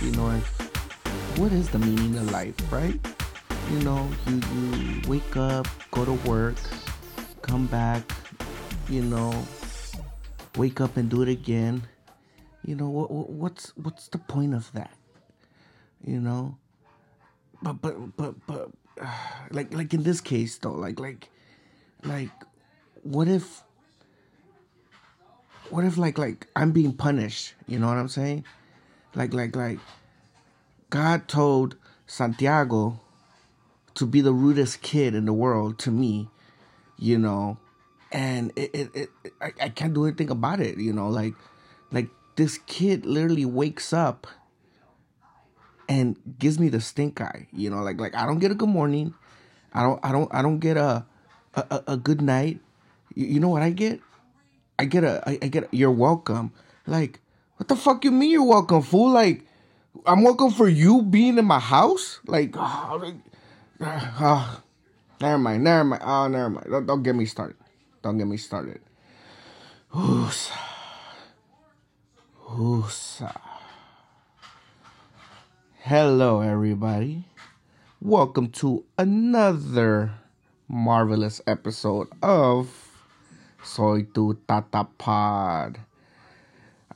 you know, what is the meaning of life, right? You know, you, you wake up, go to work, come back, you know, wake up and do it again. You know, what, what's what's the point of that? You know, but but but but like like in this case though, like like like what if what if like like I'm being punished? You know what I'm saying? Like like like God told Santiago to be the rudest kid in the world to me, you know, and it, it, it I, I can't do anything about it, you know, like like this kid literally wakes up and gives me the stink eye, you know, like like I don't get a good morning, I don't I don't I don't get a a, a good night. You, you know what I get? I get a, I, I get, a, you're welcome. Like, what the fuck you mean you're welcome, fool? Like, I'm welcome for you being in my house? Like, oh, like, oh, never mind, never mind. Oh, never mind. Don't, don't get me started. Don't get me started. Who's, who's, Hello, everybody. Welcome to another marvelous episode of Soy tu Tata Pod.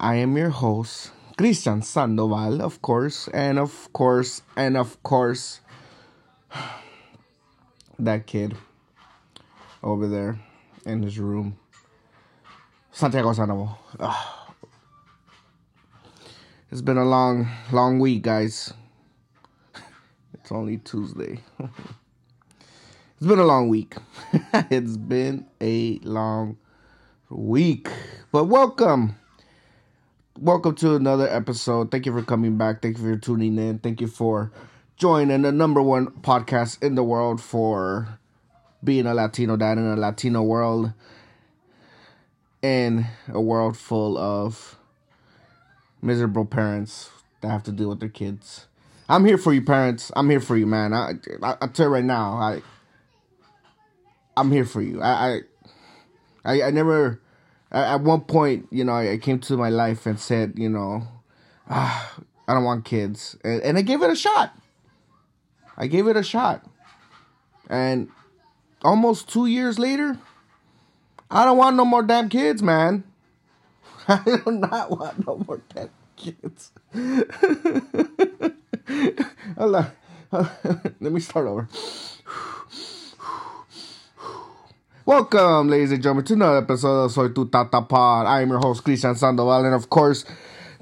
I am your host, Christian Sandoval, of course, and of course, and of course, that kid over there in his room, Santiago Sandoval. Oh. It's been a long, long week, guys. It's only Tuesday. It's been a long week. it's been a long week. But welcome. Welcome to another episode. Thank you for coming back. Thank you for tuning in. Thank you for joining the number one podcast in the world for being a Latino dad in a Latino world in a world full of miserable parents that have to deal with their kids. I'm here for you, parents. I'm here for you, man. I, I, I tell you right now, I I'm here for you. I I I, never at one point, you know, I came to my life and said, you know, ah, I don't want kids. And, and I gave it a shot. I gave it a shot. And almost 2 years later, I don't want no more damn kids, man. I do not want no more damn kids. Hold on. Let me start over. Welcome, ladies and gentlemen, to another episode of Soy Tu Tata Pod. I am your host, Christian Sandoval, and of course,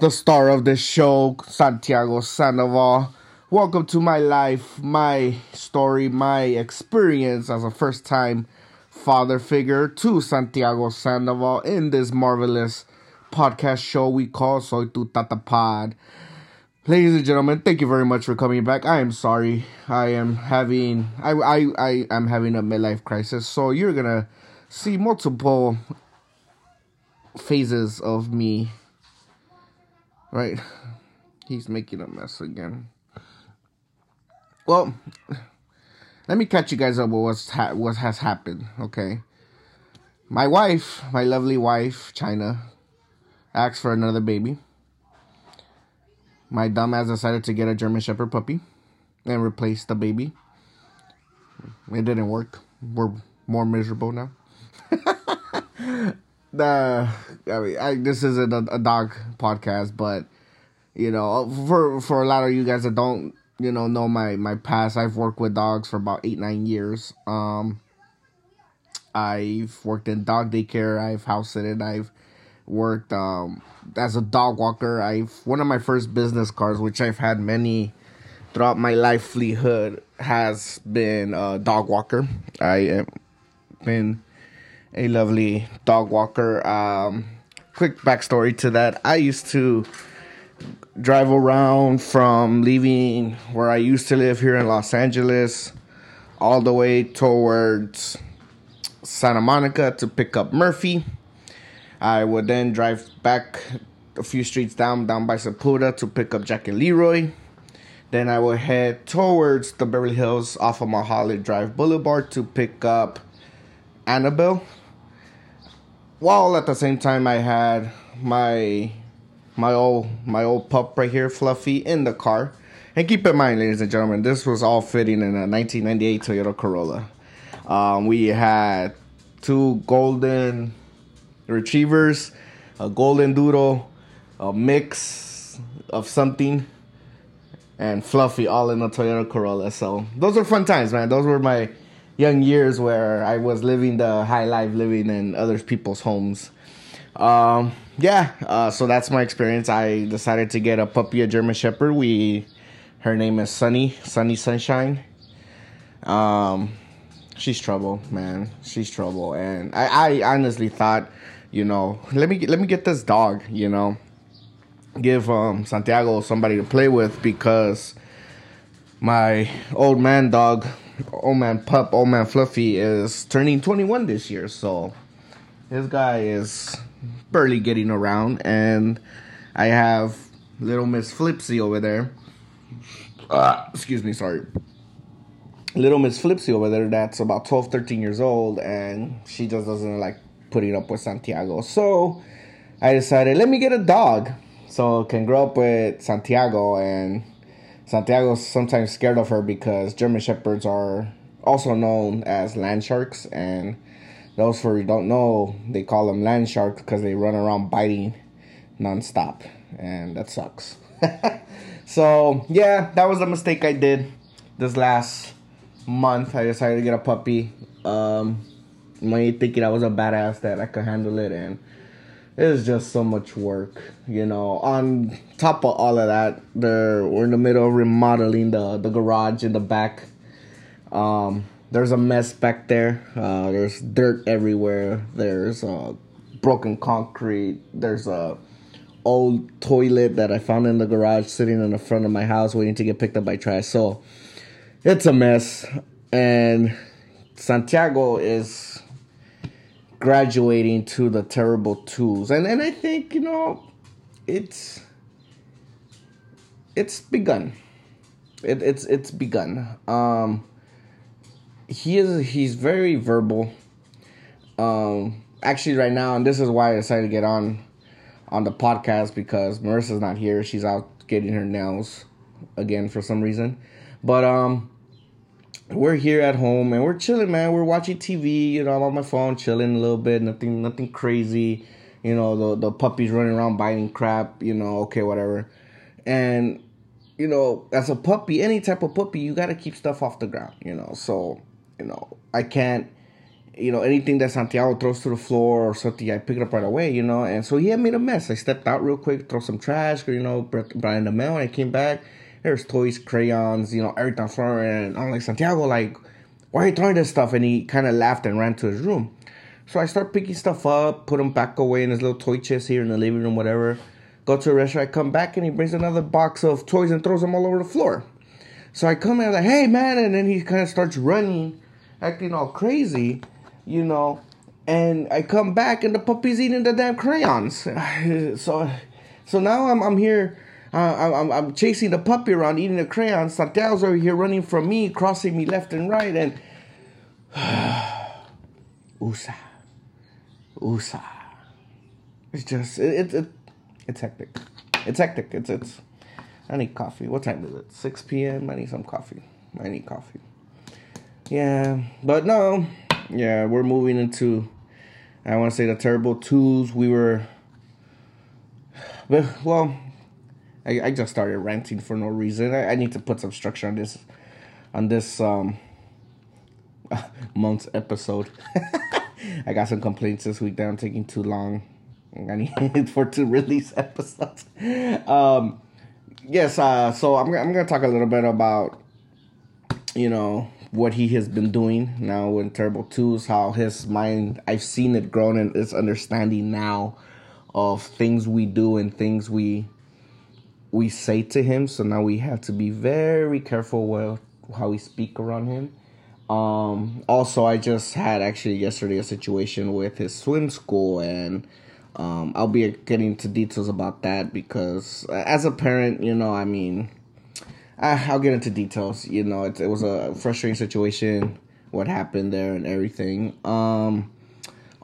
the star of this show, Santiago Sandoval. Welcome to my life, my story, my experience as a first time father figure to Santiago Sandoval in this marvelous podcast show we call Soy Tu Tata Pod. Ladies and gentlemen, thank you very much for coming back. I am sorry. I am having I I I am having a midlife crisis. So you're going to see multiple phases of me. Right? He's making a mess again. Well, let me catch you guys up with what's ha- what has happened, okay? My wife, my lovely wife, China, asked for another baby my dumbass decided to get a German Shepherd puppy and replace the baby. It didn't work. We're more miserable now. the I mean, I, this isn't a, a dog podcast, but you know, for for a lot of you guys that don't you know know my my past, I've worked with dogs for about eight nine years. Um, I've worked in dog daycare. I've house sitted. I've worked um, as a dog walker. I've one of my first business cards, which I've had many throughout my livelihood, has been a dog walker. I have been a lovely dog walker. Um, quick backstory to that: I used to drive around from leaving where I used to live here in Los Angeles, all the way towards Santa Monica to pick up Murphy I would then drive back a few streets down, down by Sepulveda to pick up Jack and Leroy. Then I would head towards the Beverly Hills off of Mulholland Drive Boulevard to pick up Annabelle. While at the same time I had my my old my old pup right here, Fluffy, in the car. And keep in mind, ladies and gentlemen, this was all fitting in a 1998 Toyota Corolla. Um, we had two golden retrievers, a golden doodle, a mix of something, and Fluffy all in a Toyota Corolla. So those were fun times, man. Those were my young years where I was living the high life, living in other people's homes. Um, yeah, uh, so that's my experience. I decided to get a puppy, a German Shepherd. We, her name is Sunny, Sunny Sunshine. Um, she's trouble, man. She's trouble, and I, I honestly thought, you know, let me let me get this dog, you know, give um Santiago somebody to play with because my old man dog, old man pup, old man Fluffy is turning 21 this year, so this guy is barely getting around, and I have little Miss Flipsy over there. Uh, excuse me, sorry. Little Miss Flipsy over there that's about 12, 13 years old, and she just doesn't like putting up with Santiago. So I decided, let me get a dog so can grow up with Santiago, and Santiago's sometimes scared of her because German Shepherds are also known as land sharks, and those for you don't know, they call them land sharks because they run around biting nonstop, and that sucks. so yeah, that was a mistake I did this last month. I decided to get a puppy. Um, me thinking I was a badass that I could handle it, and it was just so much work, you know. On top of all of that, the we're in the middle of remodeling the the garage in the back. Um, there's a mess back there. Uh, there's dirt everywhere. There's uh, broken concrete. There's a old toilet that I found in the garage sitting in the front of my house waiting to get picked up by trash. So it's a mess. And Santiago is graduating to the terrible twos. And and I think, you know, it's it's begun. It, it's it's begun. Um he is he's very verbal. Um, actually, right now, and this is why I decided to get on on the podcast because Marissa's not here. She's out getting her nails again for some reason. But um, we're here at home and we're chilling, man. We're watching TV. You know, I'm on my phone chilling a little bit. Nothing, nothing crazy. You know, the the puppies running around biting crap. You know, okay, whatever. And you know, as a puppy, any type of puppy, you got to keep stuff off the ground. You know, so you know, I can't, you know, anything that Santiago throws to the floor or something, I pick it up right away, you know. And so he had made a mess. I stepped out real quick, throw some trash, you know, brought in the mail, and I came back. There's toys, crayons, you know, everything floor. And I'm like, Santiago, like, why are you throwing this stuff? And he kind of laughed and ran to his room. So I start picking stuff up, put them back away in his little toy chest here in the living room, whatever. Go to a restaurant, I come back, and he brings another box of toys and throws them all over the floor. So I come in, I'm like, hey, man. And then he kind of starts running acting all crazy, you know. And I come back and the puppy's eating the damn crayons. so, so now I'm I'm here. Uh, I'm I'm chasing the puppy around, eating the crayons. Santiago's over here running from me, crossing me left and right, and USA, USA. It's just it, it, it it's hectic. It's hectic. It's it's. I need coffee. What time is it? Six p.m. I need some coffee. I need coffee. Yeah, but no, yeah, we're moving into. I want to say the terrible twos. We were, but well, I, I just started ranting for no reason. I, I need to put some structure on this, on this um month's episode. I got some complaints this week that I'm taking too long. I need for to release episodes. Um, yes. Uh, so I'm I'm gonna talk a little bit about, you know, what he has been doing now in Terrible Twos, how his mind, I've seen it grown and its understanding now of things we do and things we we say to him. So now we have to be very careful with how we speak around him. Um, also, I just had actually yesterday a situation with his swim school, and um, I'll be getting to details about that because as a parent, you know, I mean, I'll get into details. You know, it, it was a frustrating situation, what happened there and everything. Um,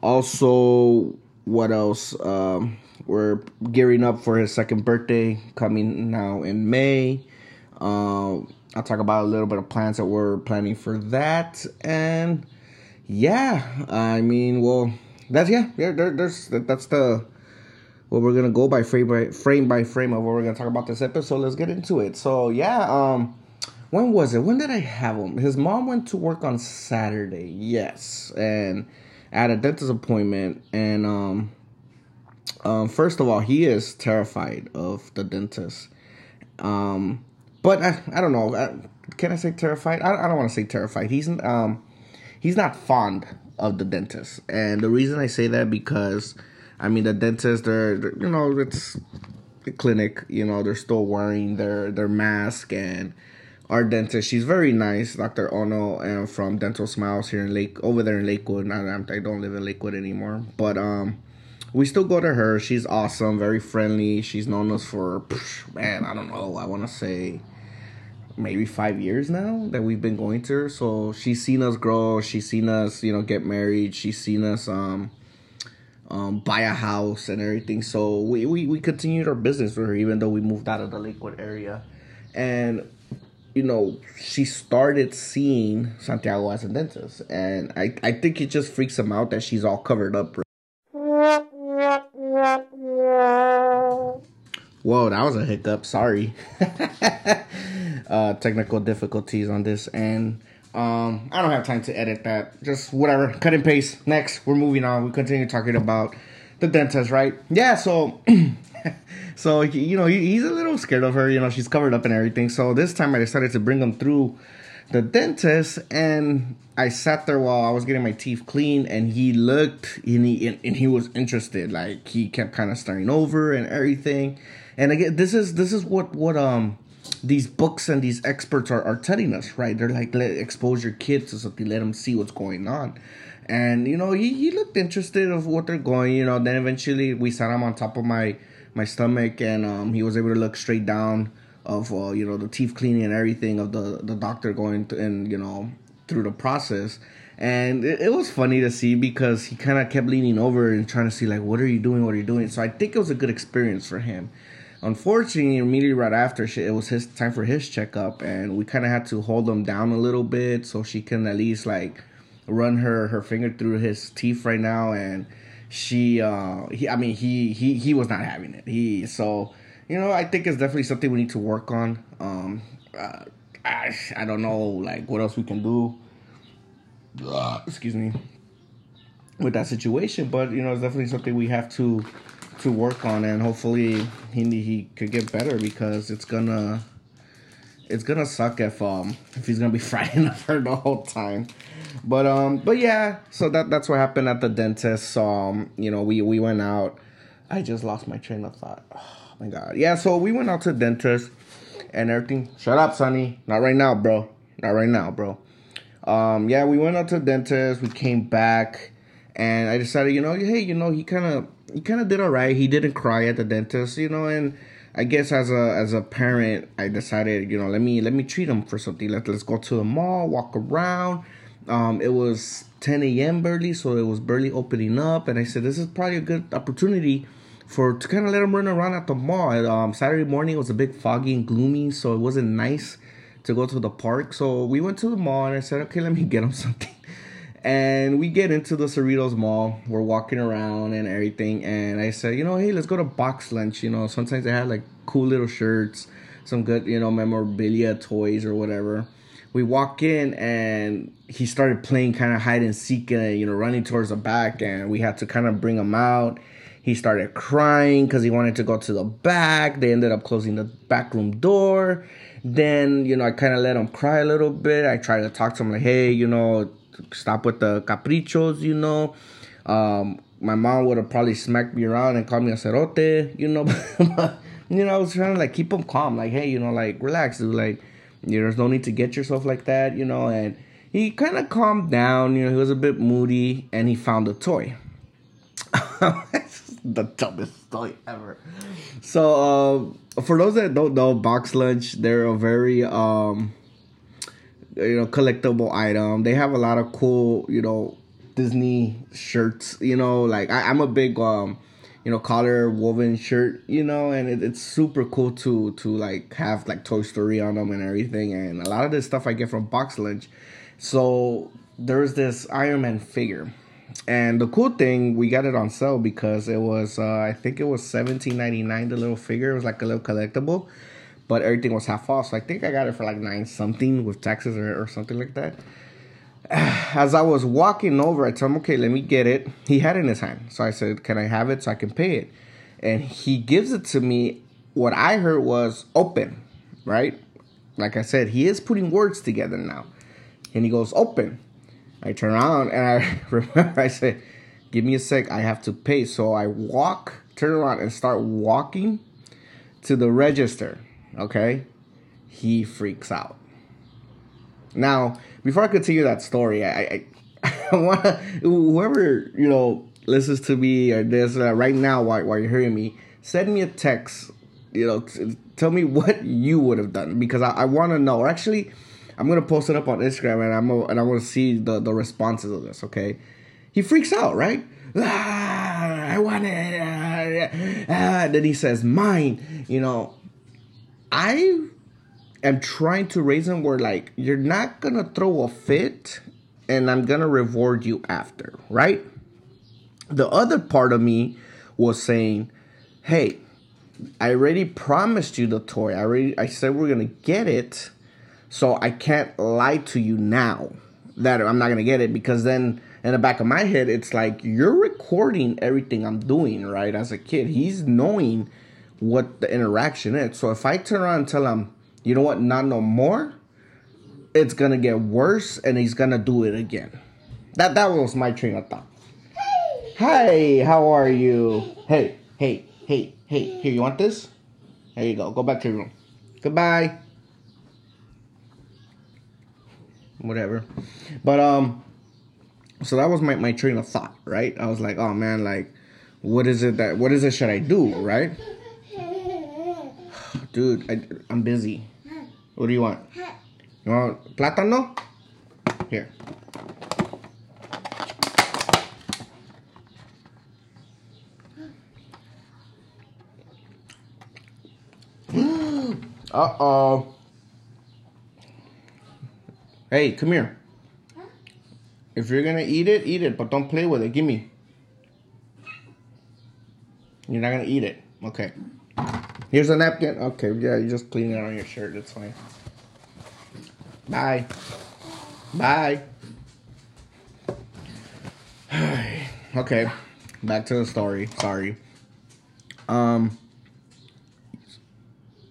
also, what else? Um, we're gearing up for his second birthday coming now in May. Um, I'll talk about a little bit of plans that we're planning for that, and yeah, I mean, well, that's yeah, yeah. There, there's that's the what we're gonna go by frame by frame by frame of what we're gonna talk about this episode. Let's get into it. So yeah, um, when was it? When did I have him? His mom went to work on Saturday. Yes, and had a dentist appointment, and um, um, first of all, he is terrified of the dentist. Um, but I, I don't know. I, can I say terrified? I, I don't want to say terrified. He's um, he's not fond of the dentist, and the reason I say that because I mean, the dentists, they're, they're you know, it's the clinic, you know, they're still wearing their their mask and our dentist, she's very nice, Dr. Ono, and from Dental Smiles here in Lake, over there in Lakewood. I, I don't live in Lakewood anymore, but um, we still go to her. She's awesome, very friendly. She's known us for man, I don't know, I want to say maybe five years now that we've been going to her. So she's seen us grow. She's seen us, you know, get married. She's seen us um um, buy a house and everything. So we, we, we continued our business with her, even though we moved out of the Lakewood area. And, you know, she started seeing Santiago as a dentist. And I, I think it just freaks him out that she's all covered up. Whoa, that was a hiccup. Sorry. uh, technical difficulties on this. And um, I don't have time to edit that. Just whatever. Cut and paste. Next, we're moving on. We continue talking about the dentist, right? Yeah. So, so you know, he's a little scared of her. You know, she's covered up and everything. So this time, I decided to bring him through the dentist, and I sat there while I was getting my teeth cleaned, and he looked and he and he was interested. Like he kept kind of staring over and everything. And again, this is this is what what um these books and these experts are, are telling us, right? They're like, let expose your kids to something, let them see what's going on. And, you know, he, he looked interested of what they're going, you know, then eventually we sat him on top of my, my stomach and um, he was able to look straight down of, uh, you know, the teeth cleaning and everything of the, the doctor going to, and, you know, through the process. And it, it was funny to see because he kind of kept leaning over and trying to see, like, what are you doing? What are you doing? So I think it was a good experience for him unfortunately, immediately right after, she, it was his time for his checkup, and we kind of had to hold him down a little bit so she can at least like run her her finger through his teeth right now, and she, uh, he, I mean, he he he was not having it. He so you know, I think it's definitely something we need to work on. Um, uh, I I don't know like what else we can do. Excuse me. With that situation, but you know, it's definitely something we have to to work on, and hopefully he he could get better because it's gonna it's gonna suck if um if he's gonna be fighting her the whole time. But um but yeah, so that that's what happened at the dentist. So, um you know we we went out. I just lost my train of thought. Oh my god. Yeah, so we went out to the dentist and everything. Shut up, Sunny. Not right now, bro. Not right now, bro. Um yeah, we went out to the dentist. We came back and I decided, you know, hey, you know, he kind of he kind of did all right. He didn't cry at the dentist, you know, and I guess as a as a parent, I decided, you know, let me let me treat him for something. Let let's go to the mall, walk around. Um, it was 10 a.m. barely, so it was barely opening up, and I said this is probably a good opportunity for to kind of let him run around at the mall. Um, Saturday morning was a bit foggy and gloomy, so it wasn't nice to go to the park. So we went to the mall, and I said, okay, let me get him something. And we get into the Cerritos Mall. We're walking around and everything. And I said, you know, hey, let's go to BoxLunch. You know, sometimes they have like cool little shirts, some good, you know, memorabilia, toys, or whatever. We walk in and he started playing kind of hide and seek and, you know, running towards the back. And we had to kind of bring him out. He started crying because he wanted to go to the back. They ended up closing the back room door. Then, you know, I kind of let him cry a little bit. I tried to talk to him like, hey, you know, stop with the caprichos, you know. Um, my mom would have probably smacked me around and called me a cerote, you know. you know, I was trying to like keep him calm, like, hey, you know, like relax, dude. Like, you know, there's no need to get yourself like that, you know. And he kind of calmed down, you know. He was a bit moody, and he found a toy. the dumbest toy ever. So, uh, for those that don't know, BoxLunch, they're a very um you know collectible item. They have a lot of cool you know Disney shirts. You know, like I, am a big um you know collar woven shirt you know and it, it's super cool to to like have like toy story on them and everything and a lot of this stuff i get from BoxLunch so there's this iron man figure and the cool thing we got it on sale because it was uh, i think it was 17.99 the little figure it was like a little collectible but everything was half off so i think i got it for like nine something with taxes or, or something like that as I was walking over, I told him, okay, let me get it. He had it in his hand. So I said, can I have it so I can pay it? And he gives it to me. What I heard was open, right? Like I said, he is putting words together now. And he goes, open. I turn around and I remember I said, give me a sec, I have to pay. So I walk, turn around and start walking to the register. Okay? He freaks out. Now, before I continue that story, I, I, I want to whoever you know listens to me or this uh, right now while, while you're hearing me, send me a text. You know, t- tell me what you would have done because I, I want to know. Or actually, I'm gonna post it up on Instagram and I'm gonna, and I want to see the the responses of this. Okay, he freaks out, right? Ah, I want it. Ah, ah. Then he says, "Mine." You know, I am trying to raise him where like you're not gonna throw a fit and I'm gonna reward you after, right? The other part of me was saying, Hey, I already promised you the toy. I already I said we're gonna get it, so I can't lie to you now that I'm not gonna get it because then in the back of my head it's like you're recording everything I'm doing, right? As a kid. He's knowing what the interaction is. So if I turn around and tell him you know what, not no more, it's gonna get worse and he's gonna do it again. That that was my train of thought. Hey, how are you? Hey, hey, hey, hey, here, you want this? There you go. Go back to your room. Goodbye. Whatever. But um so that was my, my train of thought, right? I was like, oh man, like what is it that what is it should I do, right? Dude, I, I'm busy. What do you want? You want plátano? Here. Uh-oh. Hey, come here. If you're gonna eat it, eat it, but don't play with it. Give me. You're not gonna eat it. Okay. Here's a napkin. Okay, yeah, you just clean it on your shirt. That's fine. Bye. Bye. okay, back to the story. Sorry. Um.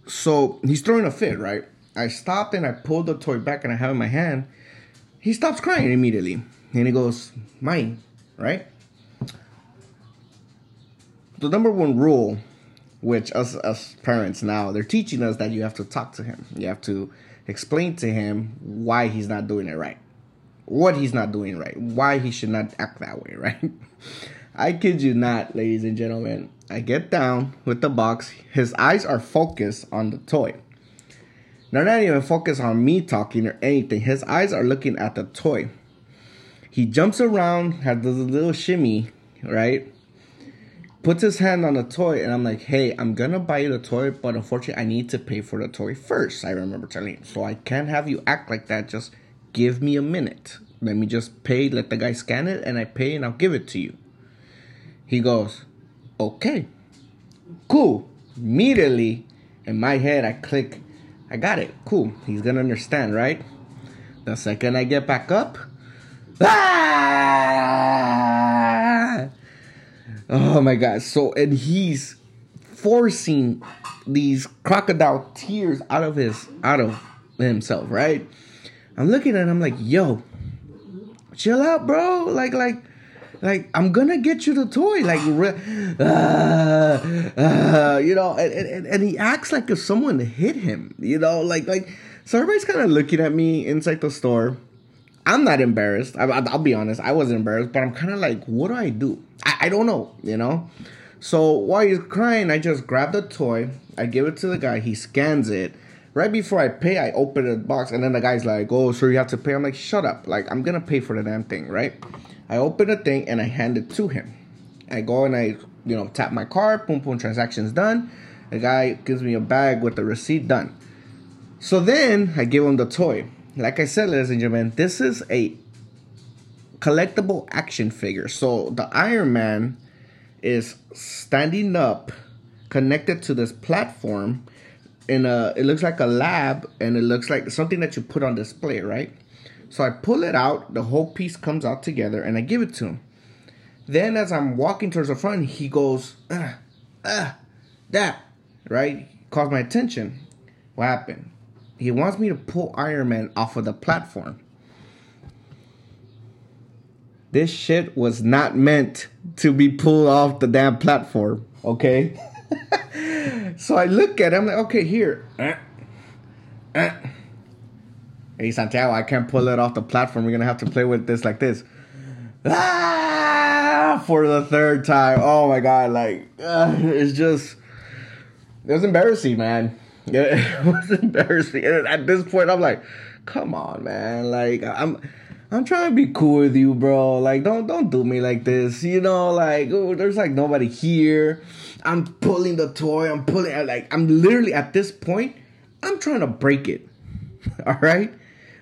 So he's throwing a fit, right? I stop and I pull the toy back and I have in my hand. He stops crying immediately. And he goes, Mine, right? The number one rule which us us parents now they're teaching us that you have to talk to him. You have to explain to him why he's not doing it right, what he's not doing right, why he should not act that way, right? I kid you not, ladies and gentlemen. I get down with the box. His eyes are focused on the toy. They're not even focused on me talking or anything. His eyes are looking at the toy. He jumps around, has this little shimmy, right? Puts his hand on the toy and I'm like, hey, I'm gonna buy you the toy, but unfortunately I need to pay for the toy first. I remember telling him. So I can't have you act like that. Just give me a minute. Let me just pay, let the guy scan it, and I pay and I'll give it to you. He goes, Okay. Cool. Immediately in my head I click, I got it. Cool. He's gonna understand, right? The second I get back up, ah! Oh my god. So and he's forcing these crocodile tears out of his out of himself, right? I'm looking at him like, yo, chill out, bro. Like, like, like, I'm gonna get you the toy. Like, uh, uh, you know, and, and, and he acts like if someone hit him, you know, like, like, so everybody's kind of looking at me inside the store. I'm not embarrassed. I, will be honest. I wasn't embarrassed, but I'm kind of like, what do I do? I, I don't know, you know? So while he's crying, I just grab the toy, I give it to the guy, he scans it. Right before I pay, I open the box, and then the guy's like, oh, so you have to pay? I'm like, shut up. Like, I'm gonna pay for the damn thing, right? I open the thing and I hand it to him. I go and I you know, tap my card, boom, boom, transaction's done. The guy gives me a bag with the receipt done. So then I give him the toy. Like I said, ladies and gentlemen, this is a collectible action figure. So the Iron Man is standing up, connected to this platform in a. It looks like a lab, and it looks like something that you put on display, right? So I pull it out, the whole piece comes out together, and I give it to him. Then, as I'm walking towards the front, he goes, ah, ah, that, right? Calls my attention. What happened? He wants me to pull Iron Man off of the platform. This shit was not meant to be pulled off the damn platform, okay? so I look at him, like, okay, here. Uh, uh. Hey, Santiago, I can't pull it off the platform. We're gonna have to play with this like this. Ah, for the third time. Oh my god, like, uh, it's just. It was embarrassing, man. It was embarrassing. And at this point, I'm like, come on, man. Like, I'm I'm trying to be cool with you, bro. Like, don't don't do me like this. You know, like, there's like nobody here. I'm pulling the toy. I'm pulling. Like, I'm literally at this point. I'm trying to break it. All right.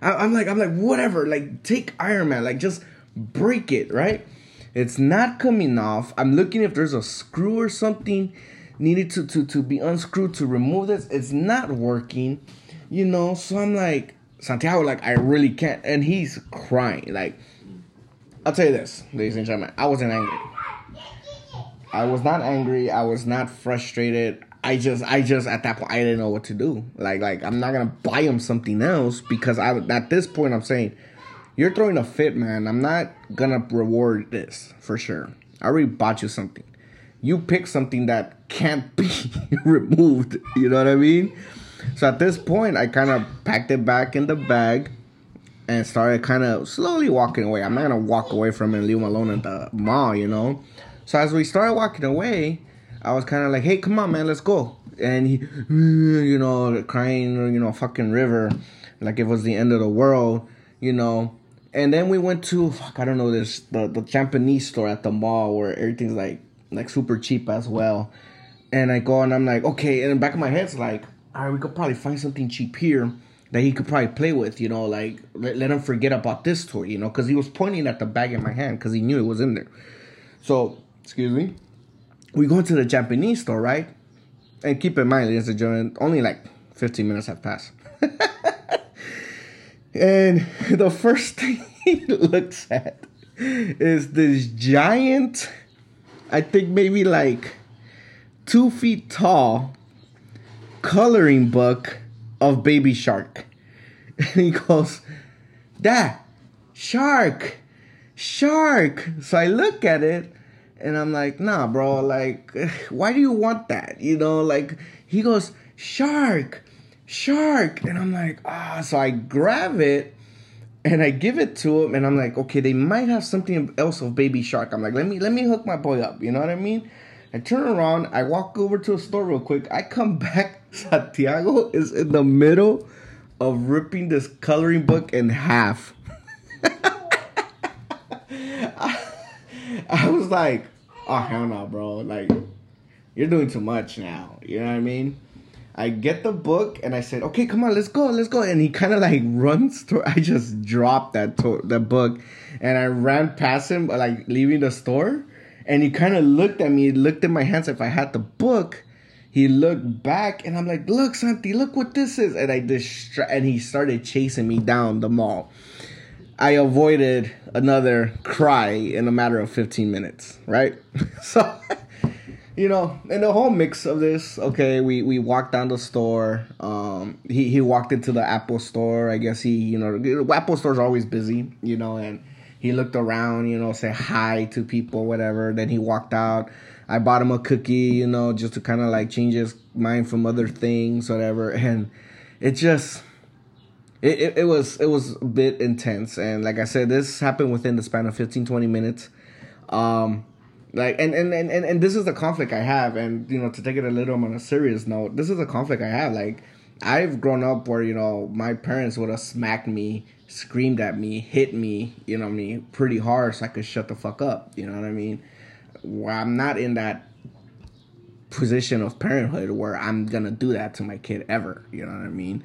I, am like, I'm like, whatever. Like, take Iron Man. Like, just break it. Right. It's not coming off. I'm looking if there's a screw or something needed to to to be unscrewed to remove this. It's not working. You know. So I'm like, Santiago, like, I really can't. And he's crying. Like, I'll tell you this, ladies and gentlemen, I wasn't angry. I was not angry. I was not frustrated. I just, I just, at that point, I didn't know what to do. Like, like, I'm not gonna buy him something else because I, at this point, I'm saying, you're throwing a fit, man. I'm not gonna reward this for sure. I already bought you something. You pick something that can't be removed. You know what I mean? So at this point, I kind of packed it back in the bag and started kind of slowly walking away. I'm not gonna walk away from it and leave him alone at the mall, you know. So as we started walking away, I was kind of like, "Hey, come on, man, let's go." And he, you know, crying, you know, fucking river, like it was the end of the world, you know. And then we went to fuck, I don't know this the the Japanese store at the mall where everything's like like super cheap as well. And I go and I'm like, okay. And in the back of my head's like, all right, we could probably find something cheap here that he could probably play with, you know, like let, let him forget about this toy, you know, because he was pointing at the bag in my hand because he knew it was in there. So, excuse me, we go into the Japanese store, right? And keep in mind, ladies and gentlemen, only like 15 minutes have passed. and the first thing he looks at is this giant, I think maybe like two feet tall coloring book of Baby Shark. And he goes, Dad, shark, shark. So I look at it and I'm like, nah, bro, like, why do you want that? You know, like, he goes, shark, shark. And I'm like, ah, so I grab it and I give it to him and I'm like, okay, they might have something else of Baby Shark. I'm like, let me, let me hook my boy up. You know what I mean? I turn around, I walk over to a store real quick. I come back, Santiago is in the middle of ripping this coloring book in half. I, I was like, oh hell no, bro. Like, you're doing too much now. You know what I mean? I get the book and I said, okay, come on, let's go, let's go. And he kind of like runs to, I just dropped that, to- that book and I ran past him, like leaving the store and he kind of looked at me, he looked at my hands if I had the book. He looked back and I'm like, look, Santi, look what this is. And I distra- and he started chasing me down the mall. I avoided another cry in a matter of 15 minutes, right? so, you know, in the whole mix of this, okay, we, we walked down the store. Um, he, he walked into the Apple store. I guess he, you know, Apple store's always busy, you know, and he looked around, you know, say hi to people, whatever. Then he walked out. I bought him a cookie, you know, just to kind of like change his mind from other things, whatever. And it just, it, it, it was it was a bit intense. And like I said, this happened within the span of 15, 20 minutes. Um, like and, and and and this is the conflict I have, and you know, to take it a little on a serious note, this is a conflict I have. Like I've grown up where you know my parents would have smacked me screamed at me, hit me, you know what I mean, pretty hard so I could shut the fuck up, you know what I mean? Well, I'm not in that position of parenthood where I'm gonna do that to my kid ever. You know what I mean?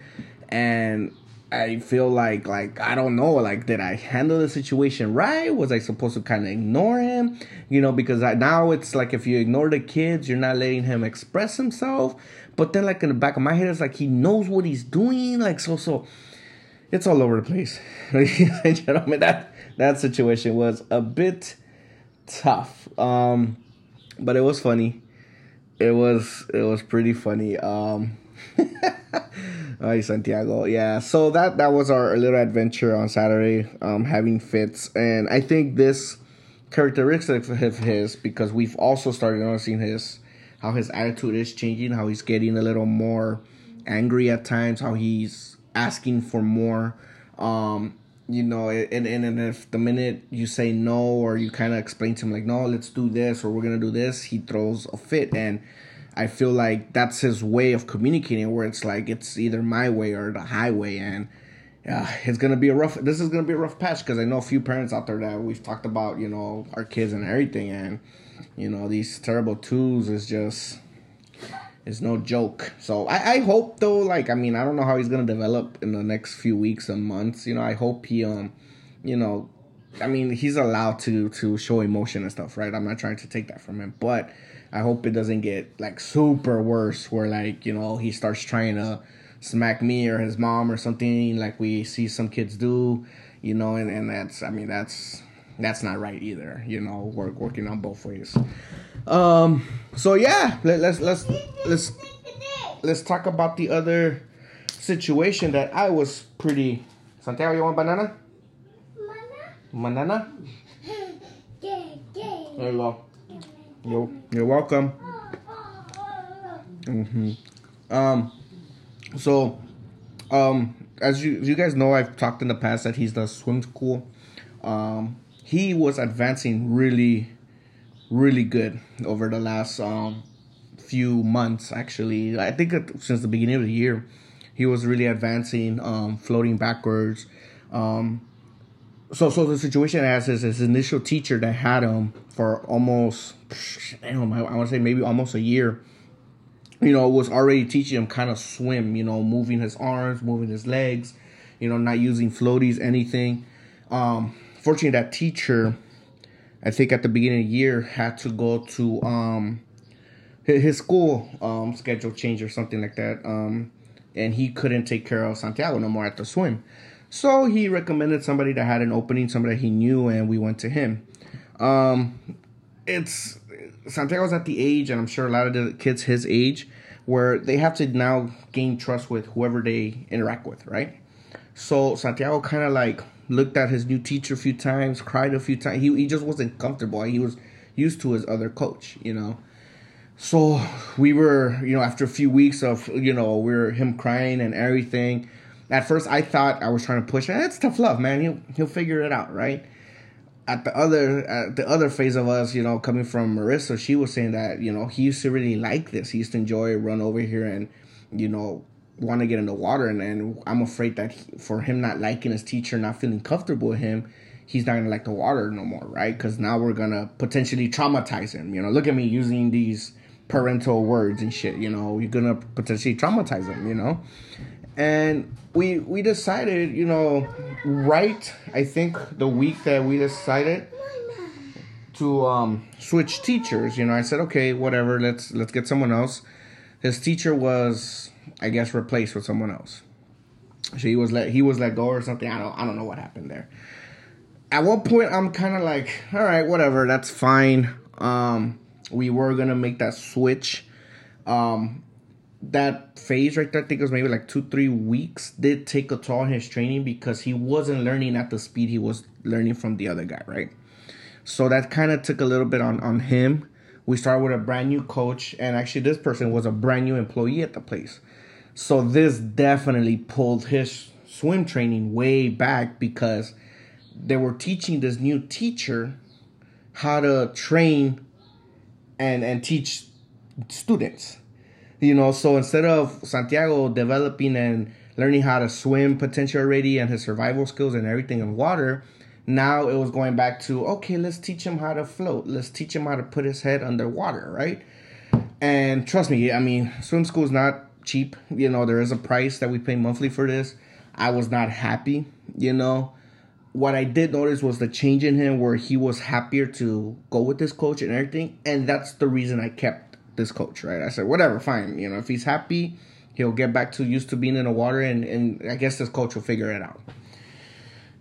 And I feel like like I don't know like did I handle the situation right? Was I supposed to kind of ignore him? You know because I, now it's like if you ignore the kids, you're not letting him express himself. But then like in the back of my head, it's like he knows what he's doing. Like so so, it's all over the place. Ladies and gentlemen, that that situation was a bit tough. Um, but it was funny. It was it was pretty funny. Um. Santiago. Yeah. So that that was our little adventure on Saturday, um, having fits, and I think this characteristic of his because we've also started noticing his how his attitude is changing, how he's getting a little more angry at times, how he's asking for more. Um, you know, and, and and if the minute you say no or you kind of explain to him like, no, let's do this or we're gonna do this, he throws a fit and I feel like that's his way of communicating, where it's like it's either my way or the highway, and uh, it's gonna be a rough. This is gonna be a rough patch because I know a few parents out there that we've talked about, you know, our kids and everything, and you know these terrible twos is just it's no joke. So I, I hope though, like I mean, I don't know how he's gonna develop in the next few weeks and months. You know, I hope he um, you know, I mean, he's allowed to to show emotion and stuff, right? I'm not trying to take that from him, but I hope it doesn't get like super worse where like, you know, he starts trying to smack me or his mom or something like we see some kids do, you know, and, and that's I mean that's that's not right either, you know, we're working on both ways. Um so yeah, let, let's let's let's let's talk about the other situation that I was pretty Santiago, you want banana? Banana? There you go. You're, you're welcome. Mm-hmm. Um, so, um, as you you guys know, I've talked in the past that he's the swim school. Um, he was advancing really, really good over the last um few months. Actually, I think since the beginning of the year, he was really advancing, um, floating backwards. Um, so so the situation as is his initial teacher that had him for almost damn, I, I want to say maybe almost a year you know was already teaching him kind of swim you know moving his arms moving his legs you know not using floaties anything um fortunately that teacher i think at the beginning of the year had to go to um his school um schedule change or something like that um and he couldn't take care of santiago no more at the swim so he recommended somebody that had an opening, somebody that he knew, and we went to him. Um, it's Santiago's at the age, and I'm sure a lot of the kids his age, where they have to now gain trust with whoever they interact with, right? So Santiago kind of like looked at his new teacher a few times, cried a few times. He he just wasn't comfortable. He was used to his other coach, you know. So we were, you know, after a few weeks of, you know, we are him crying and everything at first I thought I was trying to push. Eh, That's tough love, man. He'll he'll figure it out, right? At the other at the other phase of us, you know, coming from Marissa, she was saying that you know he used to really like this. He used to enjoy run over here and you know want to get in the water. And, and I'm afraid that he, for him not liking his teacher, not feeling comfortable with him, he's not gonna like the water no more, right? Because now we're gonna potentially traumatize him. You know, look at me using these parental words and shit. You know, you're gonna potentially traumatize him. You know, and we we decided, you know, right. I think the week that we decided to um, switch teachers, you know, I said, okay, whatever, let's let's get someone else. His teacher was, I guess, replaced with someone else. So he was let he was let go or something. I don't I don't know what happened there. At one point, I'm kind of like, all right, whatever, that's fine. Um, we were gonna make that switch. Um, that phase right there, I think it was maybe like two, three weeks, did take a toll on his training because he wasn't learning at the speed he was learning from the other guy, right? So that kind of took a little bit on, on him. We started with a brand new coach, and actually, this person was a brand new employee at the place. So this definitely pulled his swim training way back because they were teaching this new teacher how to train and and teach students you know, so instead of Santiago developing and learning how to swim potential already and his survival skills and everything in water, now it was going back to okay, let's teach him how to float. Let's teach him how to put his head underwater, right? And trust me, I mean, swim school is not cheap. You know, there is a price that we pay monthly for this. I was not happy, you know. What I did notice was the change in him where he was happier to go with this coach and everything. And that's the reason I kept this coach, right? I said, whatever, fine. You know, if he's happy, he'll get back to used to being in the water and, and I guess this coach will figure it out.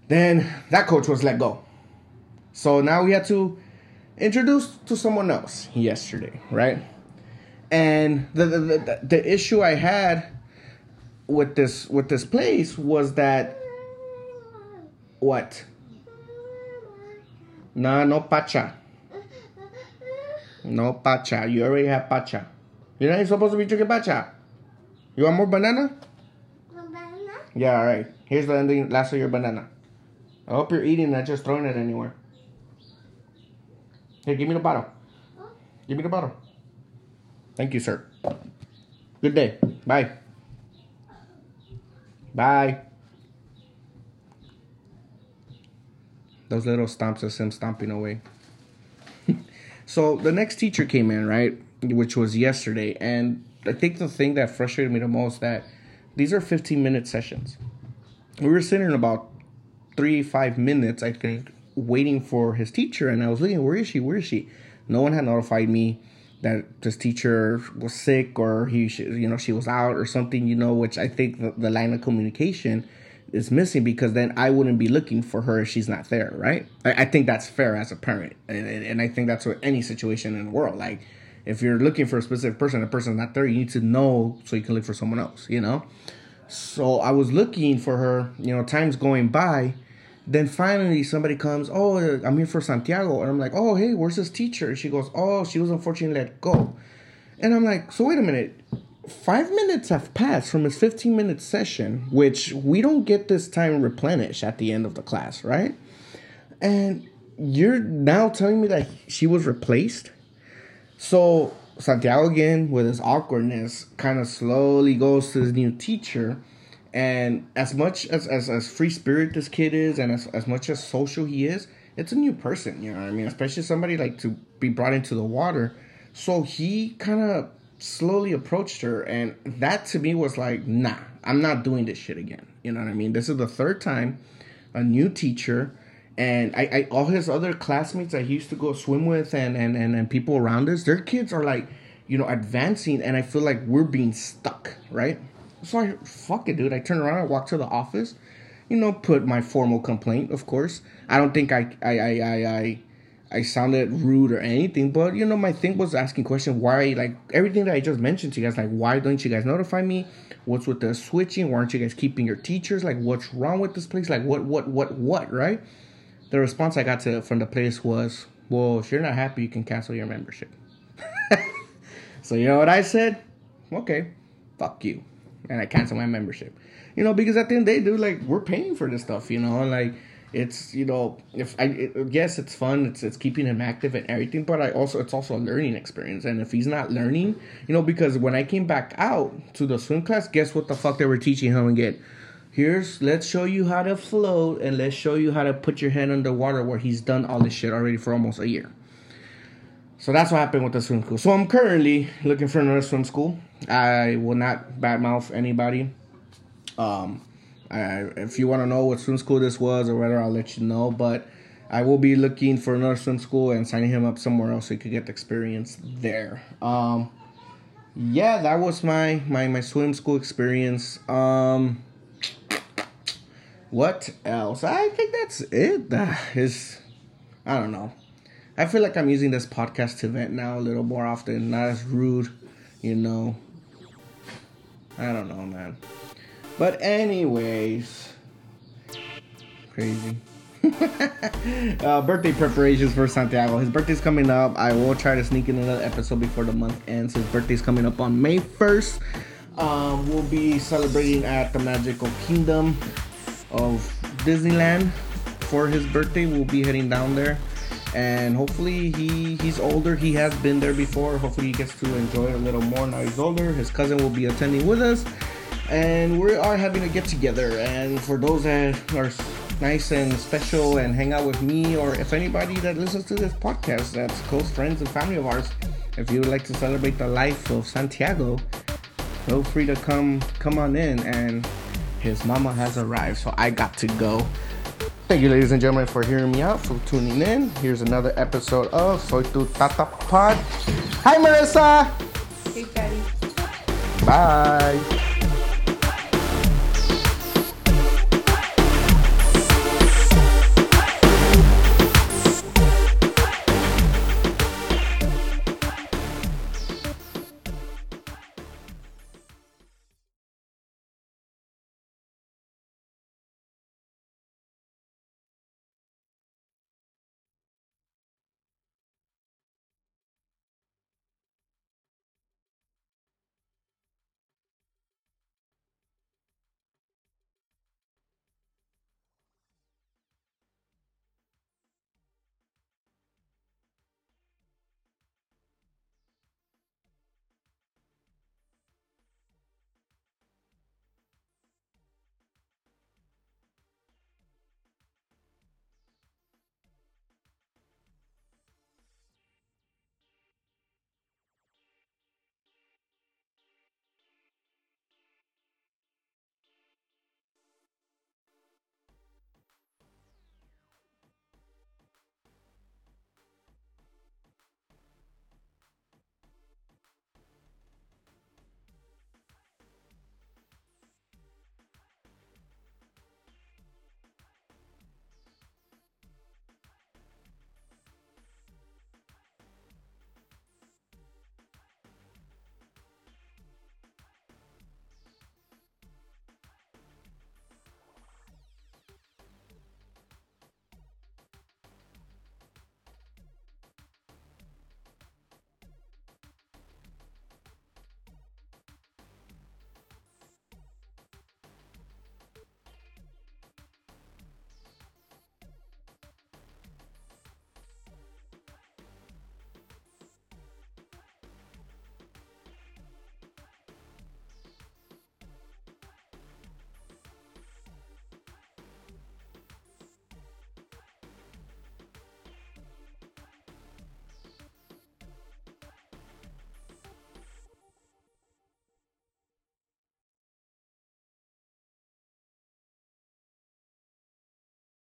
Then that coach was let go. So now we had to introduce to someone else yesterday, right? And the, the the, the issue I had with this with this place was that what? No, no pacha. No pacha. You already have pacha. You're not supposed to be drinking pacha. You want more banana? Banana? Yeah, all right. Here's the ending, last of your banana. I hope you're eating, not just throwing it anywhere. Here, give me the bottle. Give me the bottle. Thank you, sir. Good day. Bye. Bye. Those little stomps of him stomping away. so the next teacher came in, right? Which was yesterday. And I think the thing that frustrated me the most that these are 15 minute sessions. We were sitting about three, five minutes, I think, waiting for his teacher. And I was looking, where is she? Where is she? No one had notified me that this teacher was sick or he, you know, she was out or something, you know, which I think the, the line of communication is missing because then I wouldn't be looking for her if she's not there, right? I, I think that's fair as a parent. And, and I think that's what any situation in the world. Like, if you're looking for a specific person, the person's not there, you need to know so you can look for someone else, you know? So I was looking for her, you know, time's going by. Then finally somebody comes, oh, I'm here for Santiago. And I'm like, oh, hey, where's this teacher? And she goes, oh, she was unfortunately let go. And I'm like, so wait a minute. Five minutes have passed from his 15 minute session, which we don't get this time replenished at the end of the class, right? And you're now telling me that she was replaced? So Santiago again, with his awkwardness, kind of slowly goes to his new teacher. And as much as, as, as free spirit this kid is, and as, as much as social he is, it's a new person, you know what I mean? Especially somebody like to be brought into the water. So he kind of slowly approached her, and that to me was like, nah, I'm not doing this shit again. You know what I mean? This is the third time a new teacher and I, I all his other classmates that he used to go swim with and, and and and people around us their kids are like you know advancing and i feel like we're being stuck right so i fuck it dude i turn around i walk to the office you know put my formal complaint of course i don't think i i i i, I I sounded rude or anything, but you know, my thing was asking question why like everything that I just mentioned to you guys, like why don't you guys notify me? What's with the switching? Why aren't you guys keeping your teachers? Like what's wrong with this place? Like what what what what, right? the response I got to from the place was, "Well, if you're not happy, you can cancel your membership." so you know what I said? Okay, fuck you, and I cancel my membership. You know, because at the end they do like we're paying for this stuff. You know, like it's you know if I it, yes it's fun it's it's keeping him active and everything, but I also it's also a learning experience. And if he's not learning, you know, because when I came back out to the swim class, guess what the fuck they were teaching him again? here's let's show you how to float and let's show you how to put your hand underwater where he's done all this shit already for almost a year so that's what happened with the swim school so i'm currently looking for another swim school i will not badmouth anybody um I, if you want to know what swim school this was or whether i'll let you know but i will be looking for another swim school and signing him up somewhere else so he could get the experience there um yeah that was my my my swim school experience um what else? I think that's it. That is, I don't know. I feel like I'm using this podcast to vent now a little more often, not as rude, you know. I don't know, man. But anyways, crazy. uh, birthday preparations for Santiago. His birthday's coming up. I will try to sneak in another episode before the month ends. His birthday's coming up on May 1st. Um, we'll be celebrating at the Magical Kingdom of Disneyland for his birthday. We'll be heading down there, and hopefully he he's older. He has been there before. Hopefully he gets to enjoy it a little more now he's older. His cousin will be attending with us, and we are having a get together. And for those that are nice and special and hang out with me, or if anybody that listens to this podcast that's close friends and family of ours, if you would like to celebrate the life of Santiago, feel free to come come on in. And his mama has arrived, so I got to go. Thank you, ladies and gentlemen, for hearing me out, for tuning in. Here's another episode of Soy Tu Tata Pod. Hi, Marissa. Hey, Daddy. Bye.